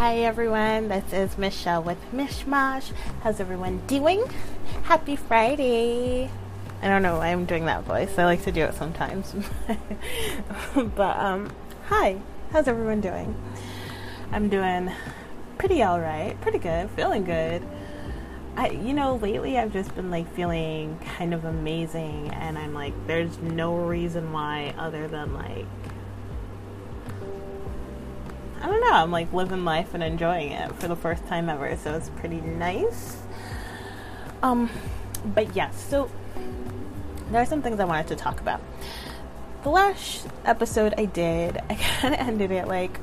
Hi everyone, this is Michelle with Mishmash. How's everyone doing? Happy Friday! I don't know why I'm doing that voice. I like to do it sometimes. but um hi, how's everyone doing? I'm doing pretty alright, pretty good, feeling good. I you know, lately I've just been like feeling kind of amazing and I'm like there's no reason why other than like I don't know, I'm like living life and enjoying it for the first time ever, so it's pretty nice. Um, but yeah, so there are some things I wanted to talk about. The last episode I did, I kind of ended it like,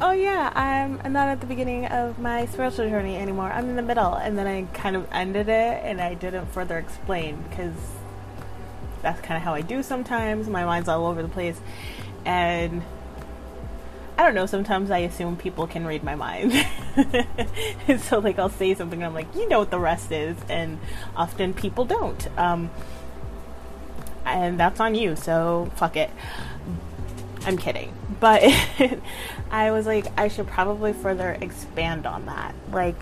oh yeah, I'm not at the beginning of my spiritual journey anymore. I'm in the middle, and then I kind of ended it, and I didn't further explain because that's kind of how I do sometimes. My mind's all over the place, and I don't know, sometimes I assume people can read my mind. so, like, I'll say something and I'm like, you know what the rest is. And often people don't. Um, and that's on you, so fuck it. I'm kidding. But I was like, I should probably further expand on that. Like,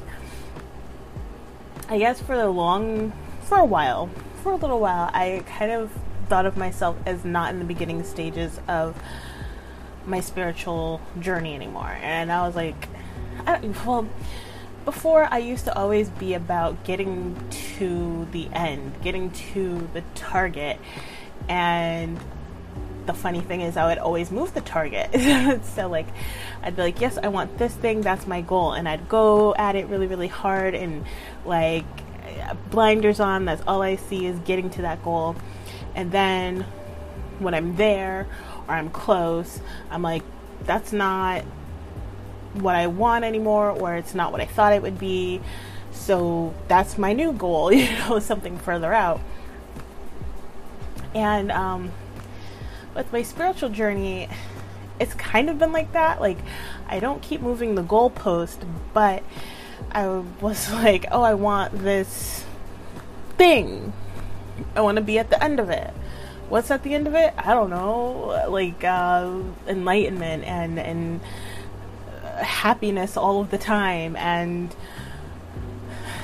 I guess for the long, for a while, for a little while, I kind of thought of myself as not in the beginning stages of my spiritual journey anymore. And I was like, I well, before I used to always be about getting to the end, getting to the target. And the funny thing is, I would always move the target. so, like, I'd be like, yes, I want this thing, that's my goal. And I'd go at it really, really hard and, like, blinders on, that's all I see is getting to that goal. And then when I'm there, I'm close, I'm like, that's not what I want anymore, or it's not what I thought it would be. So that's my new goal, you know, something further out. And um, with my spiritual journey, it's kind of been like that. Like, I don't keep moving the goalpost, but I was like, oh, I want this thing. I want to be at the end of it what's at the end of it? I don't know, like uh, enlightenment and and happiness all of the time and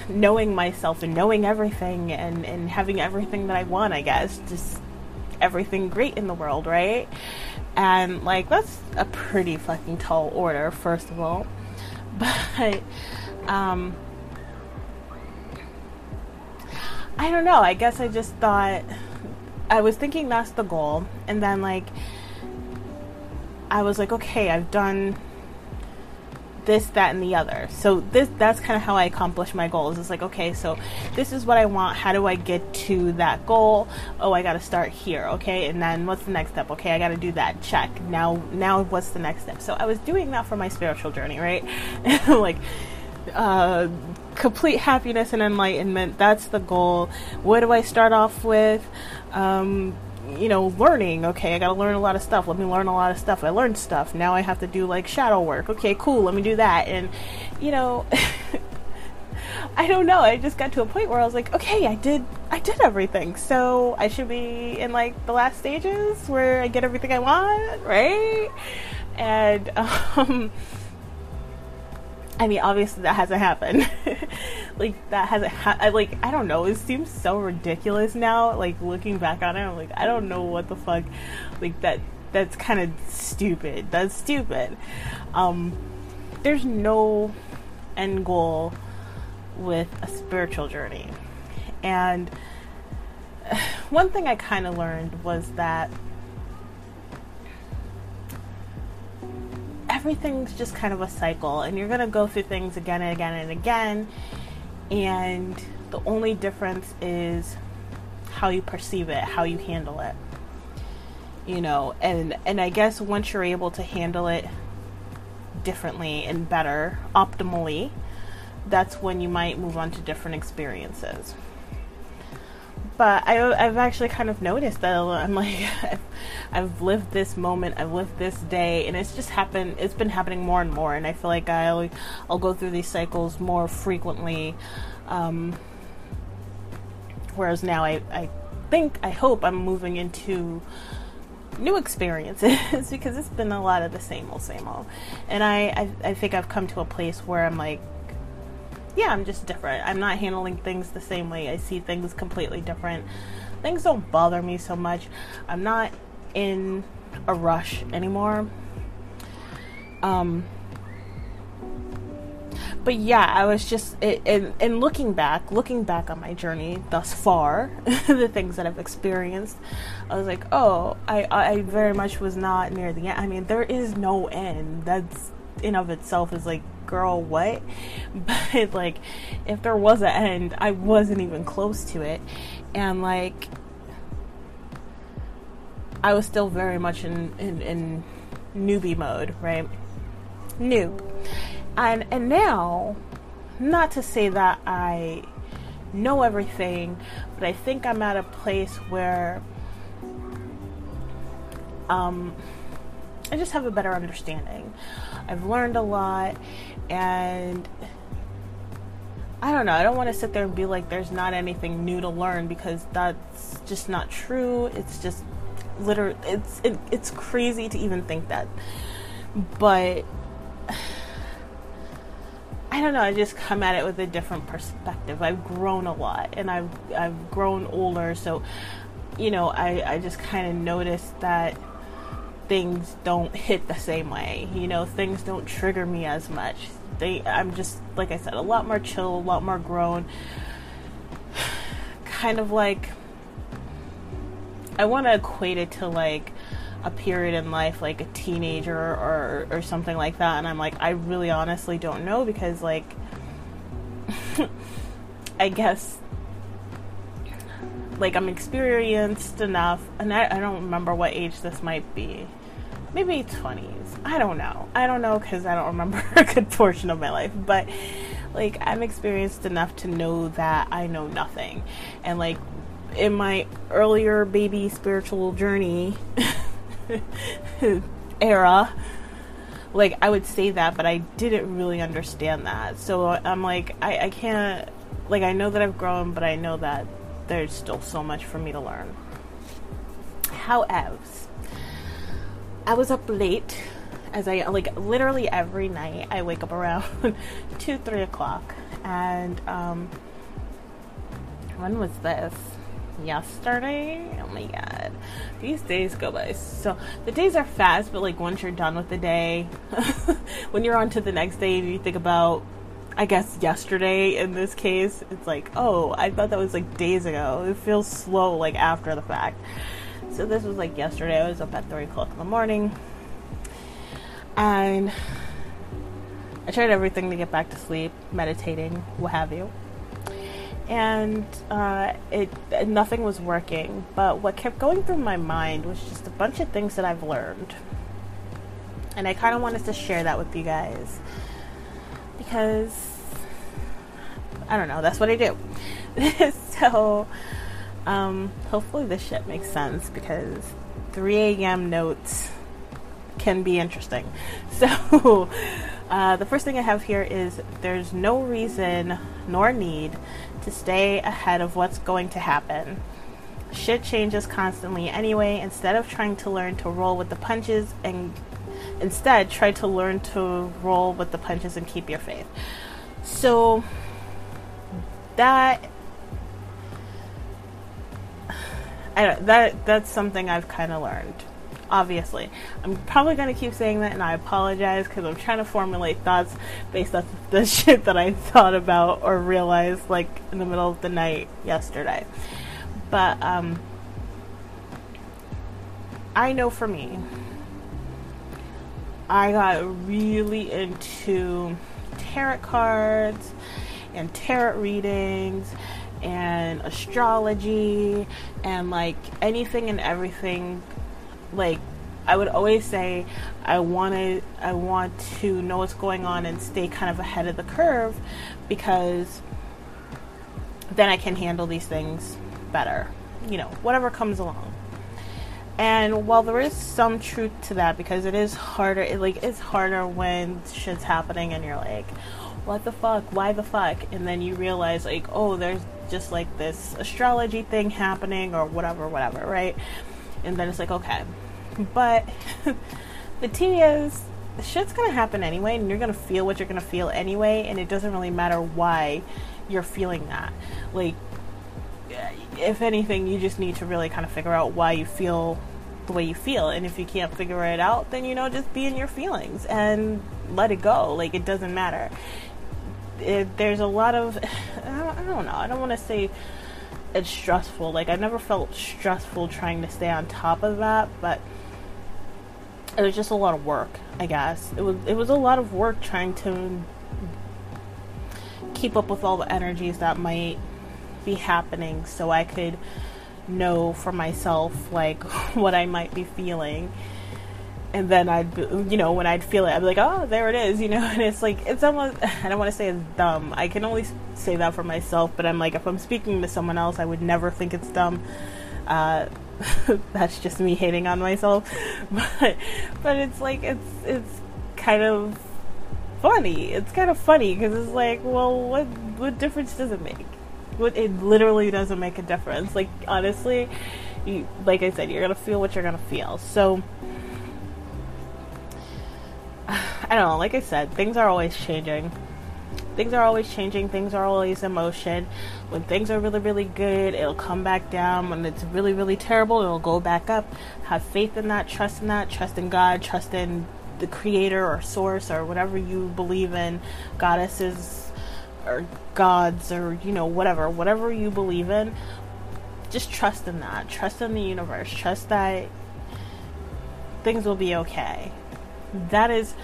knowing myself and knowing everything and and having everything that I want, I guess, just everything great in the world, right? And like that's a pretty fucking tall order, first of all. But um I don't know. I guess I just thought I was thinking that's the goal, and then like I was like, okay, I've done this, that, and the other. So this that's kind of how I accomplish my goals. It's like, okay, so this is what I want. How do I get to that goal? Oh, I got to start here. Okay, and then what's the next step? Okay, I got to do that. Check. Now, now what's the next step? So I was doing that for my spiritual journey, right? like. Uh, complete happiness and enlightenment. That's the goal. What do I start off with? Um, you know, learning. Okay, I got to learn a lot of stuff. Let me learn a lot of stuff. I learned stuff. Now I have to do like shadow work. Okay, cool. Let me do that. And, you know, I don't know. I just got to a point where I was like, okay, I did, I did everything. So I should be in like the last stages where I get everything I want, right? And, um, I mean, obviously that hasn't happened. like that hasn't. Ha- I, like I don't know. It seems so ridiculous now. Like looking back on it, I'm like, I don't know what the fuck. Like that. That's kind of stupid. That's stupid. Um, there's no end goal with a spiritual journey, and one thing I kind of learned was that everything's just kind of a cycle and you're going to go through things again and again and again and the only difference is how you perceive it how you handle it. You know and and i guess once you're able to handle it differently and better optimally that's when you might move on to different experiences but I, have actually kind of noticed that I'm like, I've, I've, lived this moment, I've lived this day, and it's just happened. It's been happening more and more, and I feel like I'll I'll go through these cycles more frequently. Um, whereas now I, I think I hope I'm moving into new experiences because it's been a lot of the same old, same old. And I, I, I think I've come to a place where I'm like, yeah, I'm just different. I'm not handling things the same way. I see things completely different. Things don't bother me so much. I'm not in a rush anymore. Um, but yeah, I was just in, in looking back, looking back on my journey thus far, the things that I've experienced, I was like, oh, I I very much was not near the end. I mean, there is no end. That's in of itself is like, girl, what? But like, if there was an end, I wasn't even close to it, and like, I was still very much in in, in newbie mode, right? Noob and and now not to say that I know everything, but I think I'm at a place where um, I just have a better understanding. I've learned a lot, and I don't know. I don't want to sit there and be like, there's not anything new to learn because that's just not true. It's just literally, it's it, it's crazy to even think that, but I don't know, I just come at it with a different perspective. I've grown a lot and I've I've grown older, so you know, I, I just kind of noticed that things don't hit the same way. You know, things don't trigger me as much. They I'm just like I said, a lot more chill, a lot more grown. kind of like I want to equate it to like a period in life like a teenager or or something like that and I'm like I really honestly don't know because like I guess like I'm experienced enough and I, I don't remember what age this might be. Maybe 20s I don't know. I don't know because I don't remember a good portion of my life but like I'm experienced enough to know that I know nothing. And like in my earlier baby spiritual journey era like i would say that but i didn't really understand that. So i'm like I, I can't like i know that i've grown but i know that there's still so much for me to learn however i was up late as i like literally every night i wake up around 2 3 o'clock and um when was this yesterday. Oh my god. These days go by so the days are fast, but like once you're done with the day, when you're on to the next day and you think about I guess yesterday in this case, it's like, oh, I thought that was like days ago. It feels slow like after the fact. So this was like yesterday. I was up at three o'clock in the morning. And I tried everything to get back to sleep, meditating, what have you and uh, it nothing was working. But what kept going through my mind was just a bunch of things that I've learned, and I kind of wanted to share that with you guys because I don't know. That's what I do. so um, hopefully this shit makes sense because 3 a.m. notes can be interesting. So. Uh, the first thing I have here is there's no reason nor need to stay ahead of what's going to happen. Shit changes constantly anyway. Instead of trying to learn to roll with the punches and instead try to learn to roll with the punches and keep your faith. So that I that that's something I've kind of learned obviously. I'm probably going to keep saying that, and I apologize because I'm trying to formulate thoughts based off the shit that I thought about or realized like in the middle of the night yesterday. But um, I know for me, I got really into tarot cards and tarot readings and astrology and like anything and everything like I would always say I wanted I want to know what's going on and stay kind of ahead of the curve because then I can handle these things better. You know, whatever comes along. And while there is some truth to that because it is harder it like it's harder when shit's happening and you're like, what the fuck? Why the fuck? And then you realize like, oh, there's just like this astrology thing happening or whatever, whatever, right? and then it's like okay But the tea is shit's gonna happen anyway, and you're gonna feel what you're gonna feel anyway, and it doesn't really matter why you're feeling that. Like, if anything, you just need to really kind of figure out why you feel the way you feel. And if you can't figure it out, then, you know, just be in your feelings and let it go. Like, it doesn't matter. It, there's a lot of, I don't, I don't know, I don't want to say it's stressful. Like, I never felt stressful trying to stay on top of that, but it was just a lot of work, I guess. It was, it was a lot of work trying to keep up with all the energies that might be happening so I could know for myself like what I might be feeling. And then I'd, you know, when I'd feel it, I'd be like, oh, there it is, you know. And it's like, it's almost, I don't want to say it's dumb. I can only say that for myself, but I'm like, if I'm speaking to someone else, I would never think it's dumb. Uh, that's just me hating on myself. But, but it's like, it's, it's kind of funny. It's kind of funny because it's like, well, what, what difference does it make? It literally doesn't make a difference. Like honestly, you, like I said, you're gonna feel what you're gonna feel. So I don't know. Like I said, things are always changing. Things are always changing. Things are always in motion. When things are really, really good, it'll come back down. When it's really, really terrible, it'll go back up. Have faith in that. Trust in that. Trust in God. Trust in the Creator or Source or whatever you believe in. Goddesses or gods or you know whatever whatever you believe in just trust in that. Trust in the universe. Trust that things will be okay. That is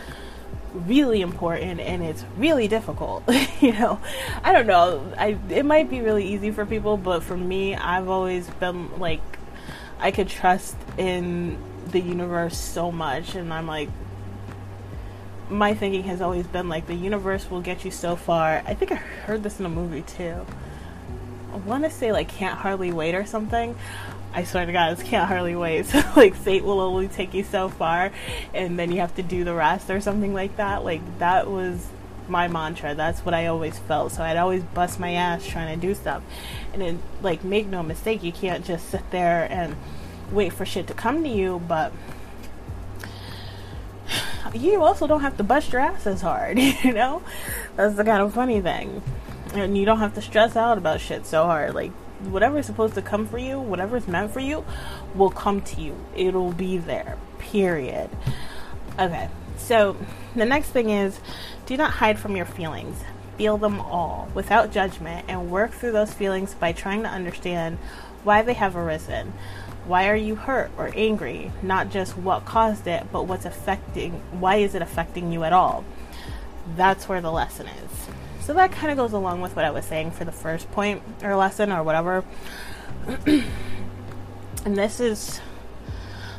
really important and it's really difficult you know. I don't know. I it might be really easy for people but for me i've always been like i could trust in the universe so much and i'm like my thinking has always been like the universe will get you so far. I think I heard this in a movie too. I want to say like can't hardly wait or something. I swear to God, it's can't hardly wait. So like fate will only take you so far, and then you have to do the rest or something like that. Like that was my mantra. That's what I always felt. So I'd always bust my ass trying to do stuff, and then like make no mistake, you can't just sit there and wait for shit to come to you, but you also don't have to bust your ass as hard, you know? That's the kind of funny thing. And you don't have to stress out about shit so hard. Like, whatever's supposed to come for you, whatever's meant for you, will come to you. It'll be there. Period. Okay, so the next thing is do not hide from your feelings. Feel them all without judgment and work through those feelings by trying to understand why they have arisen. Why are you hurt or angry? Not just what caused it, but what's affecting, why is it affecting you at all? That's where the lesson is. So that kind of goes along with what I was saying for the first point or lesson or whatever. and this is,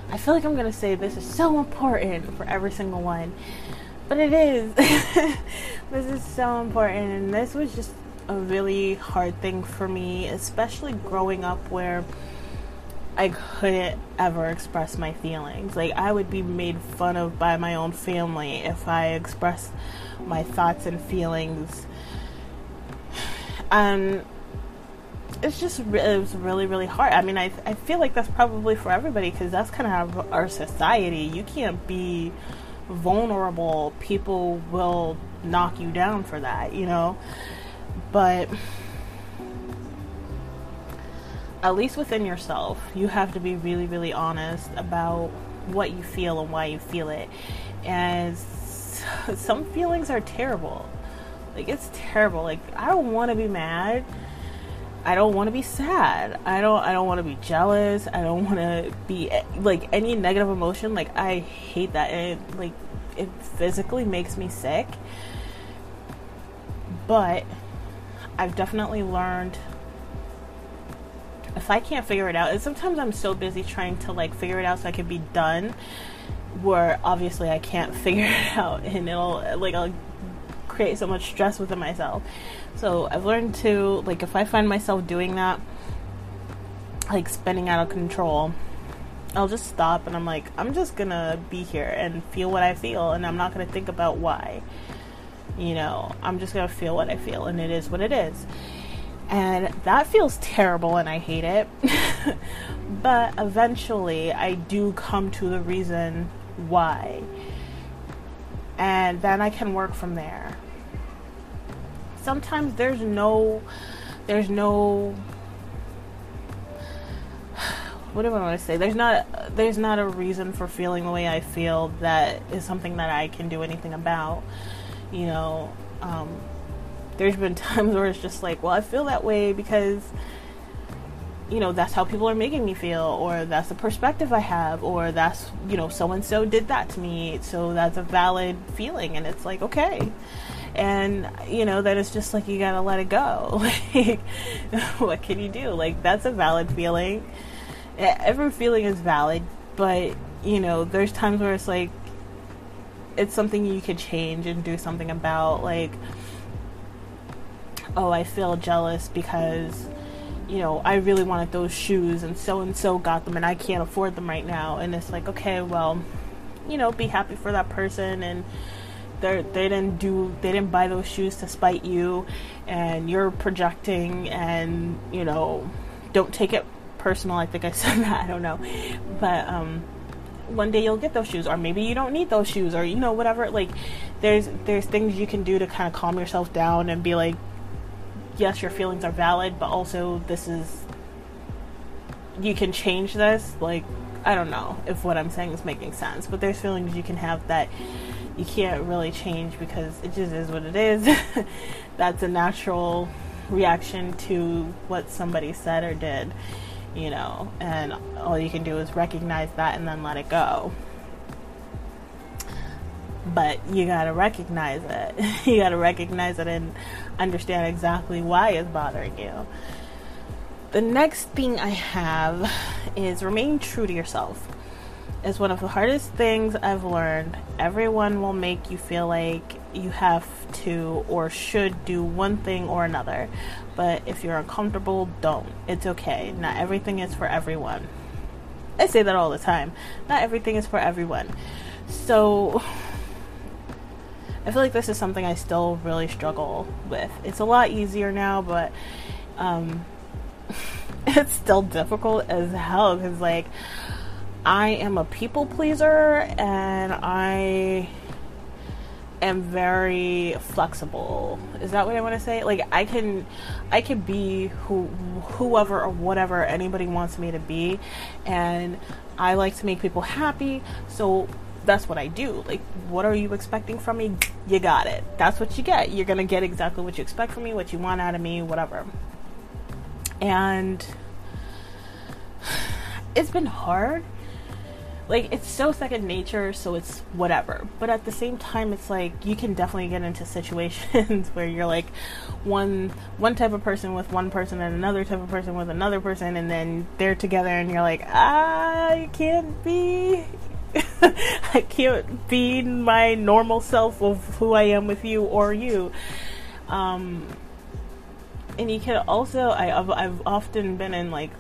I feel like I'm going to say this is so important for every single one. But it is. this is so important. And this was just a really hard thing for me, especially growing up where I couldn't ever express my feelings. Like, I would be made fun of by my own family if I expressed my thoughts and feelings. And it's just, it was really, really hard. I mean, I, I feel like that's probably for everybody because that's kind of our society. You can't be vulnerable, people will knock you down for that, you know? But at least within yourself, you have to be really, really honest about what you feel and why you feel it. And some feelings are terrible. Like it's terrible. Like I don't want to be mad. I don't want to be sad. I don't I don't want to be jealous. I don't want to be like any negative emotion. Like I hate that. And it, like it physically makes me sick. But I've definitely learned if I can't figure it out, and sometimes I'm so busy trying to like figure it out so I can be done, where obviously I can't figure it out, and it'll like I'll create so much stress within myself. So I've learned to like if I find myself doing that, like spinning out of control, I'll just stop and I'm like, I'm just gonna be here and feel what I feel, and I'm not gonna think about why. You know, I'm just gonna feel what I feel, and it is what it is and that feels terrible and I hate it. but eventually I do come to the reason why. And then I can work from there. Sometimes there's no there's no what do I want to say? There's not there's not a reason for feeling the way I feel that is something that I can do anything about. You know, um, there's been times where it's just like, well, I feel that way because you know that's how people are making me feel or that's the perspective i have or that's you know so and so did that to me. So that's a valid feeling and it's like okay. And you know that it's just like you gotta let it go. Like what can you do? Like that's a valid feeling. Every feeling is valid but you know there's times where it's like it's something you could change and do something about. Like oh, I feel jealous because, you know, I really wanted those shoes and so and so got them and I can't afford them right now. And it's like, okay, well, you know, be happy for that person and they they didn't do they didn't buy those shoes to spite you and you're projecting and you know don't take it personal i think i said that i don't know but um one day you'll get those shoes or maybe you don't need those shoes or you know whatever like there's there's things you can do to kind of calm yourself down and be like yes, your feelings are valid, but also this is you can change this. Like, I don't know if what I'm saying is making sense, but there's feelings you can have that you can't really change because it just is what it is. That's a natural reaction to what somebody said or did, you know, and all you can do is recognize that and then let it go but you got to recognize it. you got to recognize it and understand exactly why it's bothering you. The next thing I have is remain true to yourself. It's one of the hardest things I've learned. Everyone will make you feel like you have to or should do one thing or another. But if you're uncomfortable, don't. It's okay. Not everything is for everyone. I say that all the time. Not everything is for everyone. So I feel like this is something I still really struggle with. It's a lot easier now, but um, it's still difficult as hell because, like, I am a people pleaser and I am very flexible. Is that what I want to say? Like I can I can be who whoever or whatever anybody wants me to be and I like to make people happy. So that's what I do. Like, what are you expecting from me? You got it. That's what you get. You're gonna get exactly what you expect from me, what you want out of me, whatever. And it's been hard. Like, it's so second nature, so it's whatever. But at the same time, it's like you can definitely get into situations where you're like one one type of person with one person and another type of person with another person, and then they're together, and you're like, ah, you can't be I can't be my normal self of who I am with you or you. Um, and you can also, I, I've, I've often been in like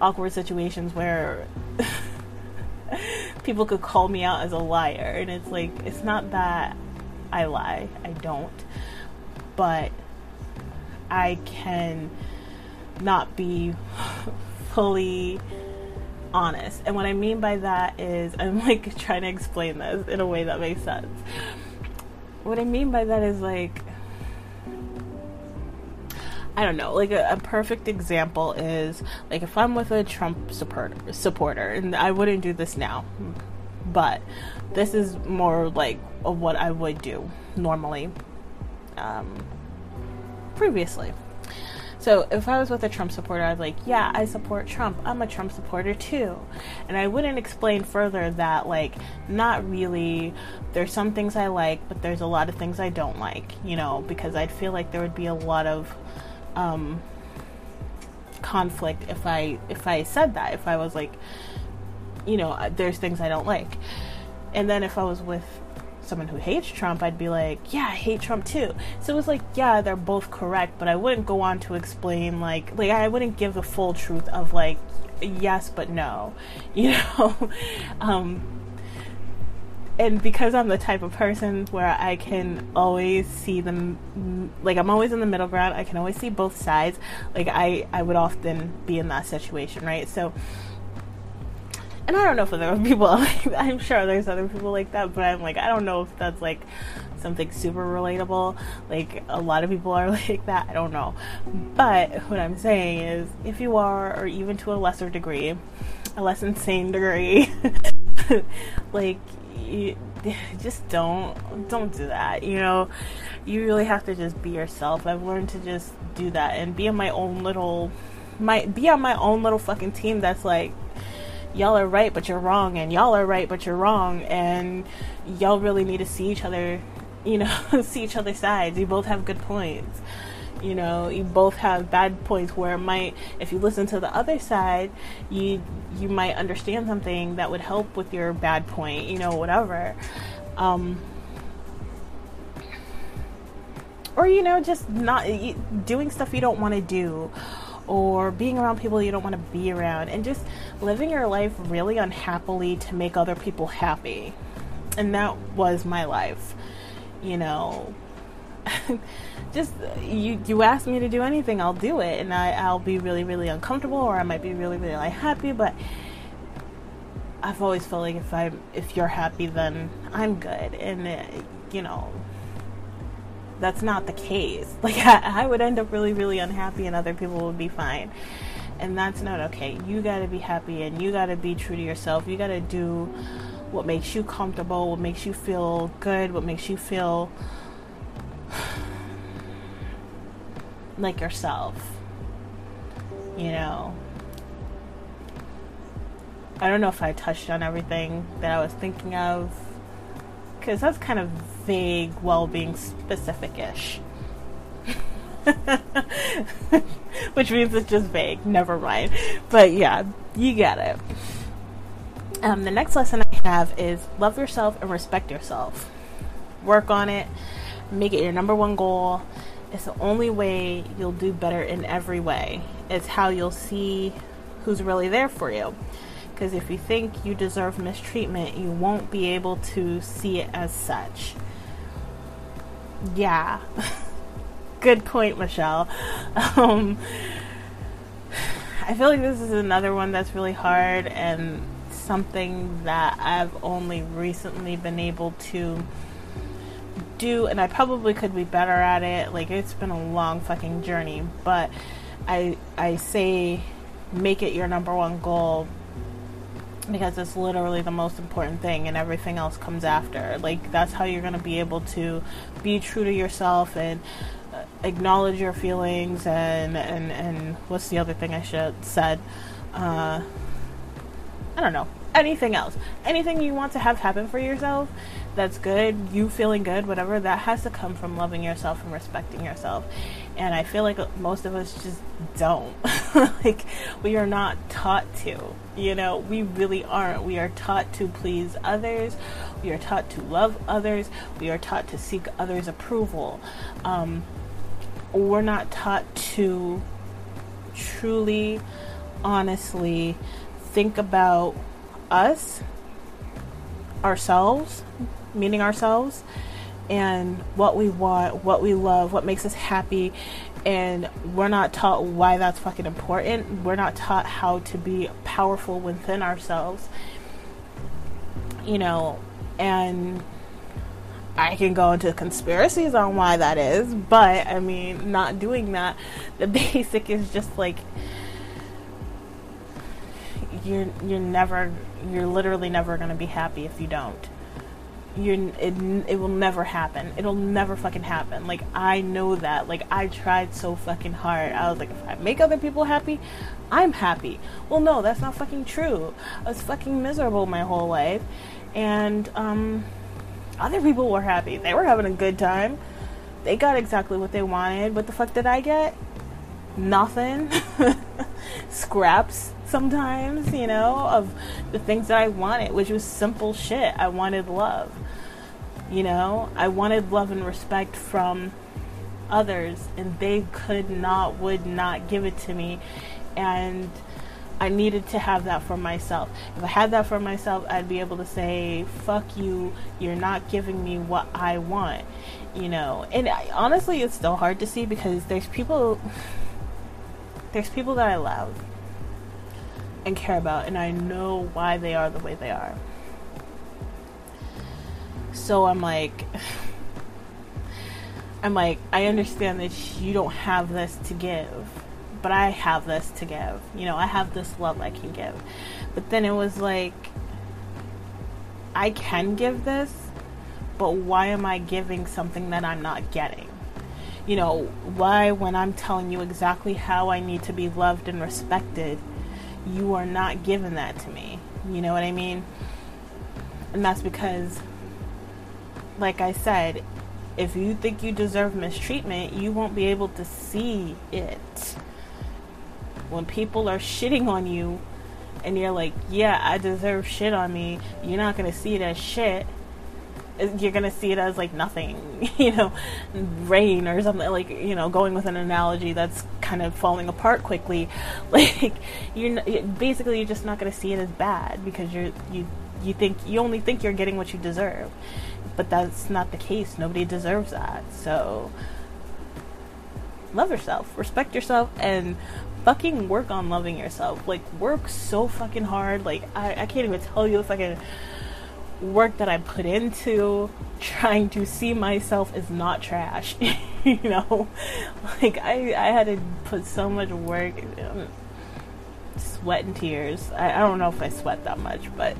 awkward situations where people could call me out as a liar, and it's like, it's not that I lie, I don't, but I can not be fully honest. And what I mean by that is, I'm like trying to explain this in a way that makes sense. What I mean by that is like, I don't know, like a, a, perfect example is like if I'm with a Trump supporter, supporter, and I wouldn't do this now, but this is more like what I would do normally, um, previously. So if I was with a Trump supporter, I was like, yeah, I support Trump. I'm a Trump supporter too. And I wouldn't explain further that, like, not really. There's some things I like, but there's a lot of things I don't like, you know, because I'd feel like there would be a lot of um, conflict if I if I said that. If I was like, you know, there's things I don't like. And then if I was with someone who hates Trump, I'd be like, yeah, I hate Trump too. So it was like, yeah, they're both correct, but I wouldn't go on to explain like like I wouldn't give the full truth of like yes but no, you know. um, and because I'm the type of person where I can always see them, like I'm always in the middle ground. I can always see both sides. Like I, I would often be in that situation, right? So, and I don't know if other people, like, I'm sure there's other people like that, but I'm like, I don't know if that's like something super relatable. Like a lot of people are like that. I don't know, but what I'm saying is, if you are, or even to a lesser degree, a less insane degree, like you just don't don't do that you know you really have to just be yourself i've learned to just do that and be on my own little my be on my own little fucking team that's like y'all are right but you're wrong and y'all are right but you're wrong and y'all really need to see each other you know see each other's sides. You both have good points you know you both have bad points where it might if you listen to the other side you you might understand something that would help with your bad point you know whatever. Um or you know just not doing stuff you don't want to do or being around people you don't want to be around and just living your life really unhappily to make other people happy and that was my life you know just you you ask me to do anything, I'll do it, and I I'll be really really uncomfortable, or I might be really really like, happy, but. I've always felt like if I if you're happy, then I'm good, and it, uh, you know that's not the case. Like I, I would end up really really unhappy, and other people would be fine, and that's not okay. You got to be happy, and you got to be true to yourself. You got to do what makes you comfortable, what makes you feel good, what makes you feel like yourself. You know. I don't know if I touched on everything that I was thinking of. Because that's kind of vague while being specific ish. Which means it's just vague. Never mind. But yeah, you get it. Um, the next lesson I have is love yourself and respect yourself. Work on it, make it your number one goal, it's the only way you'll do better in every way. It's how you'll see who's really there for you. Because if you think you deserve mistreatment, you won't be able to see it as such. Yeah. Good point, Michelle. Um, I feel like this is another one that's really hard and something that I've only recently been able to do, and I probably could be better at it. Like it's been a long fucking journey, but I I say make it your number one goal because it's literally the most important thing and everything else comes after. Like that's how you're going to be able to be true to yourself and uh, acknowledge your feelings and and and what's the other thing I should said uh I don't know anything else anything you want to have happen for yourself that's good, you feeling good, whatever, that has to come from loving yourself and respecting yourself. And I feel like most of us just don't. like, we are not taught to. You know, we really aren't. We are taught to please others. We are taught to love others. We are taught to seek others' approval. Um, we're not taught to truly, honestly think about us, ourselves, meaning ourselves and what we want, what we love, what makes us happy. And we're not taught why that's fucking important. We're not taught how to be powerful within ourselves. You know, and I can go into conspiracies on why that is, but I mean, not doing that. The basic is just like you're you're never you're literally never going to be happy if you don't you're it, it will never happen. It'll never fucking happen. Like i know that. Like i tried so fucking hard. I was like if i make other people happy i'm happy. Well no that's not fucking true. I was fucking miserable my whole life. And um other people were happy. They were having a good time. They got exactly what they wanted. What the fuck did i get? Nothing. Scraps sometimes, you know, of the things that I wanted, which was simple shit. I wanted love. You know, I wanted love and respect from others, and they could not, would not give it to me. And I needed to have that for myself. If I had that for myself, I'd be able to say, fuck you, you're not giving me what I want. You know, and I, honestly, it's still hard to see because there's people, there's people that I love and care about, and I know why they are the way they are. So I'm like, I'm like, I understand that you don't have this to give but I have this to give. You know, I have this love I can give. But then it was like, I can give this, but why am I giving something that I'm not getting? You know, why, when I'm telling you exactly how I need to be loved and respected, you are not giving that to me? You know what I mean? And that's because, like I said, if you think you deserve mistreatment, you won't be able to see it when people are shitting on you and you're like, yeah, I deserve shit on me, you're not going to see it as shit. You're going to see it as like nothing, you know, rain or something like, you know, going with an analogy that's kind of falling apart quickly. Like, you're basically, you're just not going to see it as bad because you're, you, you think, you only think you're getting what you deserve. But that's not the case. Nobody deserves that. So, love yourself, respect yourself, and fucking work on loving yourself. Like work so fucking hard. Like I, I can't even tell you the fucking work that I put into trying to see myself as not trash. you know, like I I had to put so much work, um, sweat and tears. I, I don't know if I sweat that much, but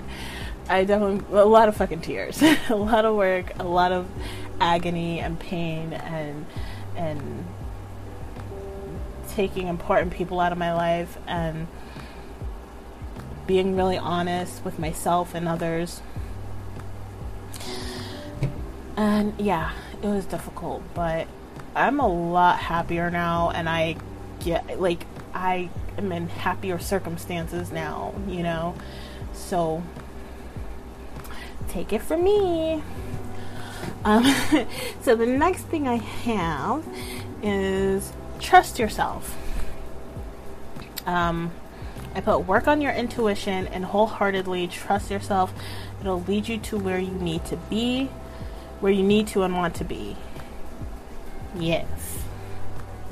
I definitely a lot of fucking tears, a lot of work, a lot of agony and pain and and taking important people out of my life and being really honest with myself and others. And yeah, it was difficult, but I'm a lot happier now and I get like I am in happier circumstances now, you know. So take it from me. Um, so the next thing I have is trust yourself. Um, I put work on your intuition and wholeheartedly trust yourself. It'll lead you to where you need to be, where you need to and want to be. Yes.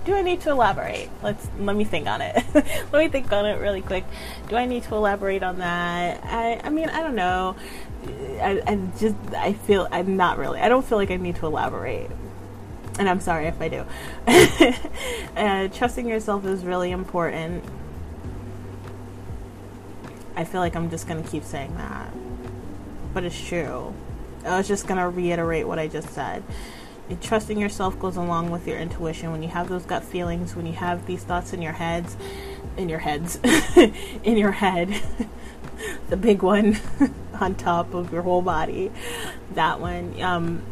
Do I need to elaborate? Let's let me think on it. let me think on it really quick. Do I need to elaborate on that? I I mean I don't know. I, I just I feel I'm not really. I don't feel like I need to elaborate and I'm sorry if I do. uh, trusting yourself is really important. I feel like I'm just gonna keep saying that, but it's true. I was just gonna reiterate what I just said. It, trusting yourself goes along with your intuition. When you have those gut feelings, when you have these thoughts in your heads, in your heads, in your head, the big one on top of your whole body, that one. Um,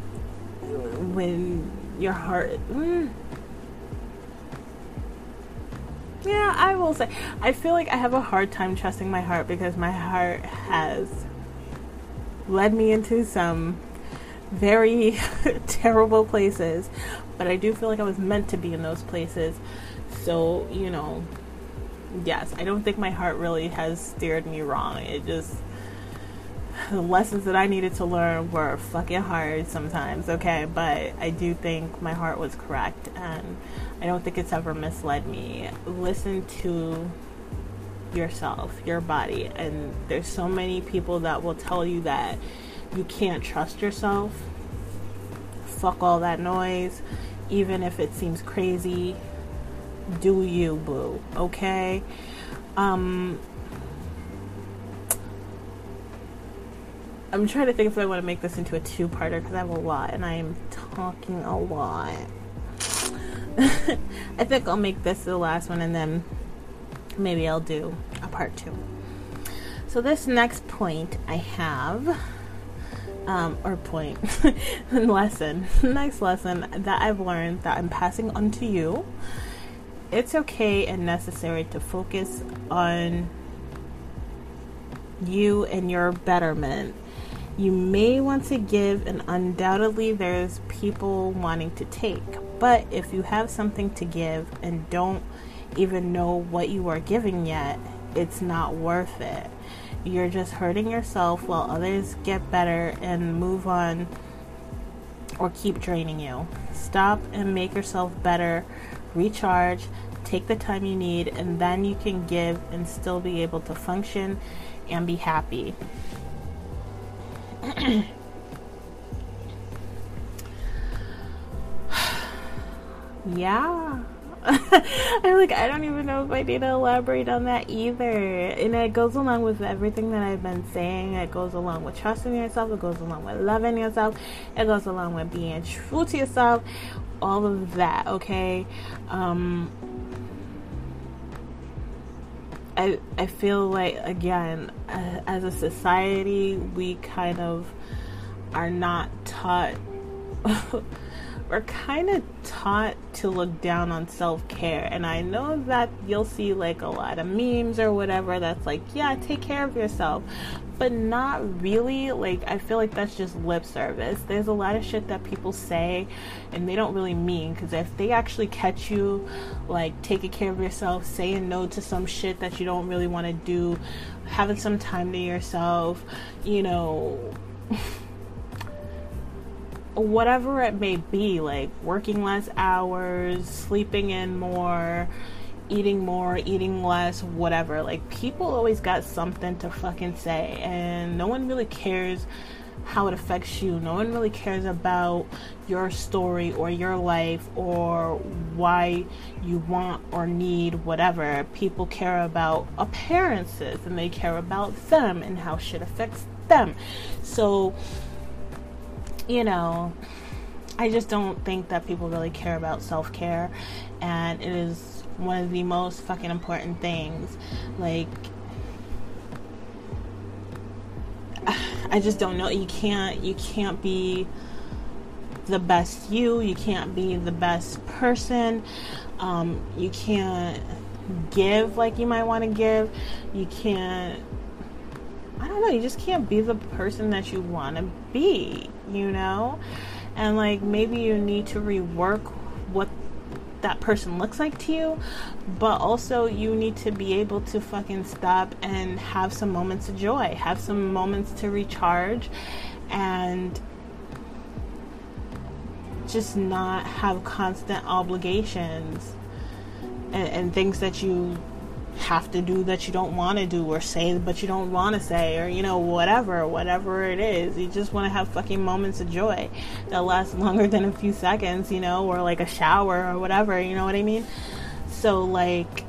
when your heart. Mm. Yeah, I will say. I feel like I have a hard time trusting my heart because my heart has led me into some very terrible places. But I do feel like I was meant to be in those places. So, you know, yes, I don't think my heart really has steered me wrong. It just the lessons that I needed to learn were fucking hard sometimes, okay? But I do think my heart was correct and I don't think it's ever misled me. Listen to yourself, your body, and there's so many people that will tell you that you can't trust yourself. Fuck all that noise, even if it seems crazy. Do you, boo, okay? Um, I'm trying to think if I want to make this into a two-parter because I have a lot and I am talking a lot. I think I'll make this the last one and then maybe I'll do a part two. So this next point I have, um, or point, lesson, next lesson that I've learned that I'm passing on to you. It's okay and necessary to focus on you and your betterment you may want to give, and undoubtedly there's people wanting to take. But if you have something to give and don't even know what you are giving yet, it's not worth it. You're just hurting yourself while others get better and move on or keep draining you. Stop and make yourself better. Recharge. Take the time you need, and then you can give and still be able to function and be happy. yeah. I'm like, I don't even know if I need to elaborate on that either. And it goes along with everything that I've been saying. It goes along with trusting yourself. It goes along with loving yourself. It goes along with being true to yourself. All of that, okay? Um, I, I feel like, again, uh, as a society, we kind of are not taught. we're kind of taught to look down on self care. And I know that you'll see like a lot of memes or whatever that's like, yeah, take care of yourself. But not really. Like, I feel like that's just lip service. There's a lot of shit that people say and they don't really mean. Because if they actually catch you, like, taking care of yourself, saying no to some shit that you don't really want to do, having some time to yourself, you know. whatever it may be, like working less hours, sleeping in more, eating more, eating less, whatever. Like people always got something to fucking say, and no one really cares how it affects you. No one really cares about your story or your life or why you want or need whatever. People care about appearances and they care about them and how shit affects them. So you know, I just don't think that people really care about self care, and it is one of the most fucking important things. Like, I just don't know. You can't, you can't be the best you. You can't be the best person. Um, you can't give like you might want to give. You can't I don't know, you just can't be the person that you want to be, you know? And like maybe you need to rework what that person looks like to you, but also you need to be able to fucking stop and have some moments of joy, have some moments to recharge and just not have constant obligations and, and things that you have to do that you don't want to do or say but you don't want to say or you know whatever whatever it is. You just want to have fucking moments of joy that last longer than a few seconds you know or like a shower or whatever you know what i mean? So like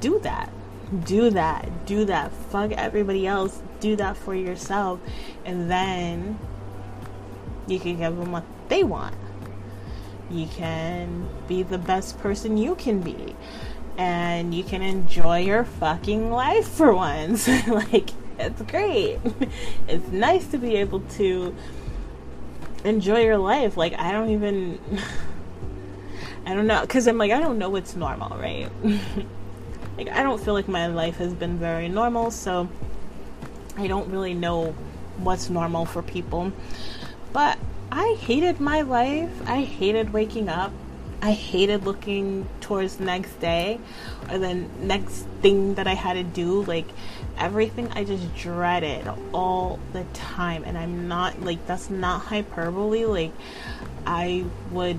do that. Do that. Do that. Fuck everybody else. Do that for yourself. And then you can give them what they want. You can be the best person you can be. And you can enjoy your fucking life for once. like, it's great. it's nice to be able to enjoy your life. Like, I don't even. I don't know. Because I'm like, I don't know what's normal, right? like, I don't feel like my life has been very normal, so I don't really know what's normal for people. But I hated my life. I hated waking up. I hated looking towards the next day or the next thing that I had to do. Like everything I just dreaded all the time. And I'm not like that's not hyperbole. Like I would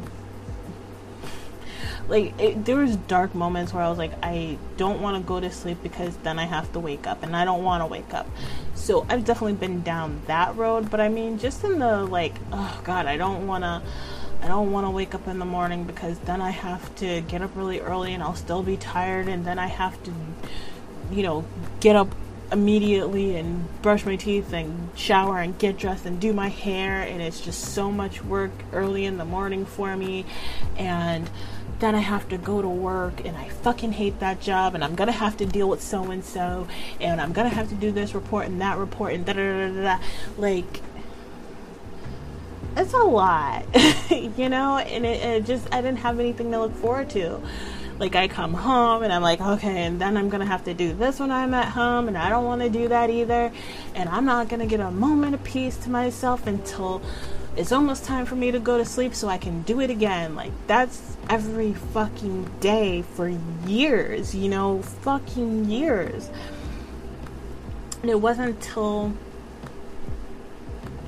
like it, there was dark moments where I was like, I don't want to go to sleep because then I have to wake up, and I don't want to wake up. So I've definitely been down that road. But I mean, just in the like, oh god, I don't want to. I don't want to wake up in the morning because then I have to get up really early and I'll still be tired, and then I have to, you know, get up immediately and brush my teeth and shower and get dressed and do my hair and it's just so much work early in the morning for me and then I have to go to work and I fucking hate that job and I'm gonna have to deal with so and so and I'm gonna have to do this report and that report and da da da da. Like, it's a lot, you know, and it, it just, I didn't have anything to look forward to. Like, I come home and I'm like, okay, and then I'm gonna have to do this when I'm at home and I don't wanna do that either. And I'm not gonna get a moment of peace to myself until it's almost time for me to go to sleep so I can do it again. Like, that's every fucking day for years, you know, fucking years. And it wasn't until.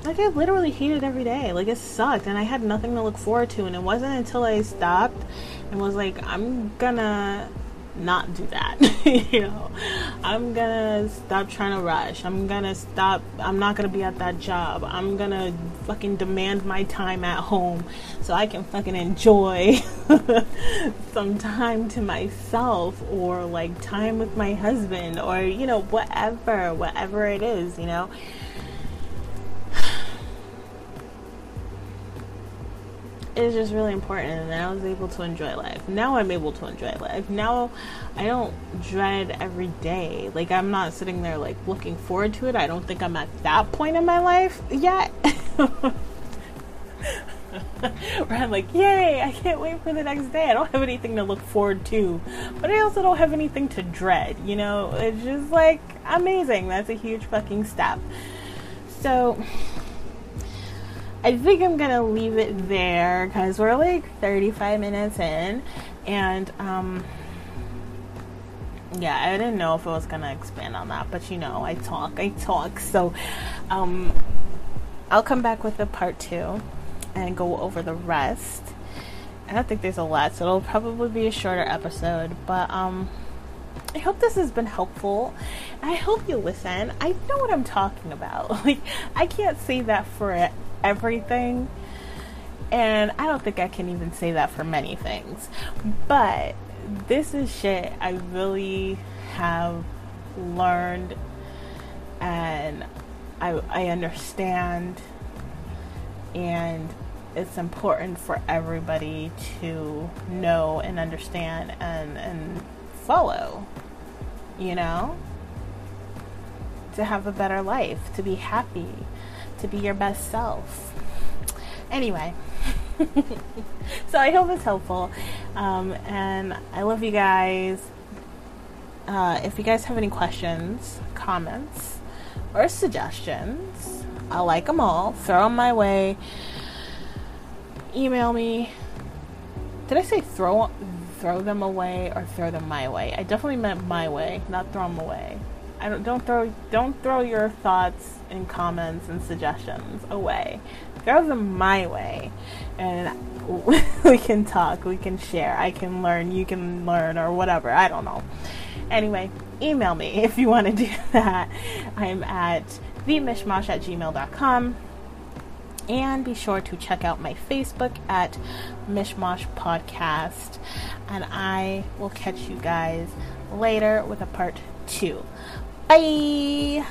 Like, I literally hated every day. Like, it sucked, and I had nothing to look forward to. And it wasn't until I stopped and was like, I'm gonna not do that. you know, I'm gonna stop trying to rush. I'm gonna stop. I'm not gonna be at that job. I'm gonna fucking demand my time at home so I can fucking enjoy some time to myself or like time with my husband or, you know, whatever, whatever it is, you know. Is just really important and I was able to enjoy life. Now I'm able to enjoy life. Now I don't dread every day. Like I'm not sitting there like looking forward to it. I don't think I'm at that point in my life yet. Where I'm like, yay, I can't wait for the next day. I don't have anything to look forward to. But I also don't have anything to dread, you know? It's just like amazing. That's a huge fucking step. So I think I'm gonna leave it there because we're like 35 minutes in, and um, yeah, I didn't know if I was gonna expand on that, but you know, I talk, I talk, so um, I'll come back with a part two and go over the rest. I don't think there's a lot, so it'll probably be a shorter episode, but um. I hope this has been helpful. I hope you listen. I know what I'm talking about. Like I can't say that for everything. And I don't think I can even say that for many things. But this is shit I really have learned and I, I understand. And it's important for everybody to know and understand and, and follow, you know? To have a better life, to be happy to be your best self. Anyway, so I hope it's helpful. Um, and I love you guys. Uh, if you guys have any questions, comments, or suggestions, I like them all. Throw them my way. Email me. Did I say throw throw them away or throw them my way? I definitely meant my way, not throw them away. I don't don't throw don't throw your thoughts and comments and suggestions away. Throw them my way, and we can talk. We can share. I can learn. You can learn, or whatever. I don't know. Anyway, email me if you want to do that. I'm at themishmash at gmail.com. And be sure to check out my Facebook at Mishmash Podcast. And I will catch you guys later with a part two. Bye.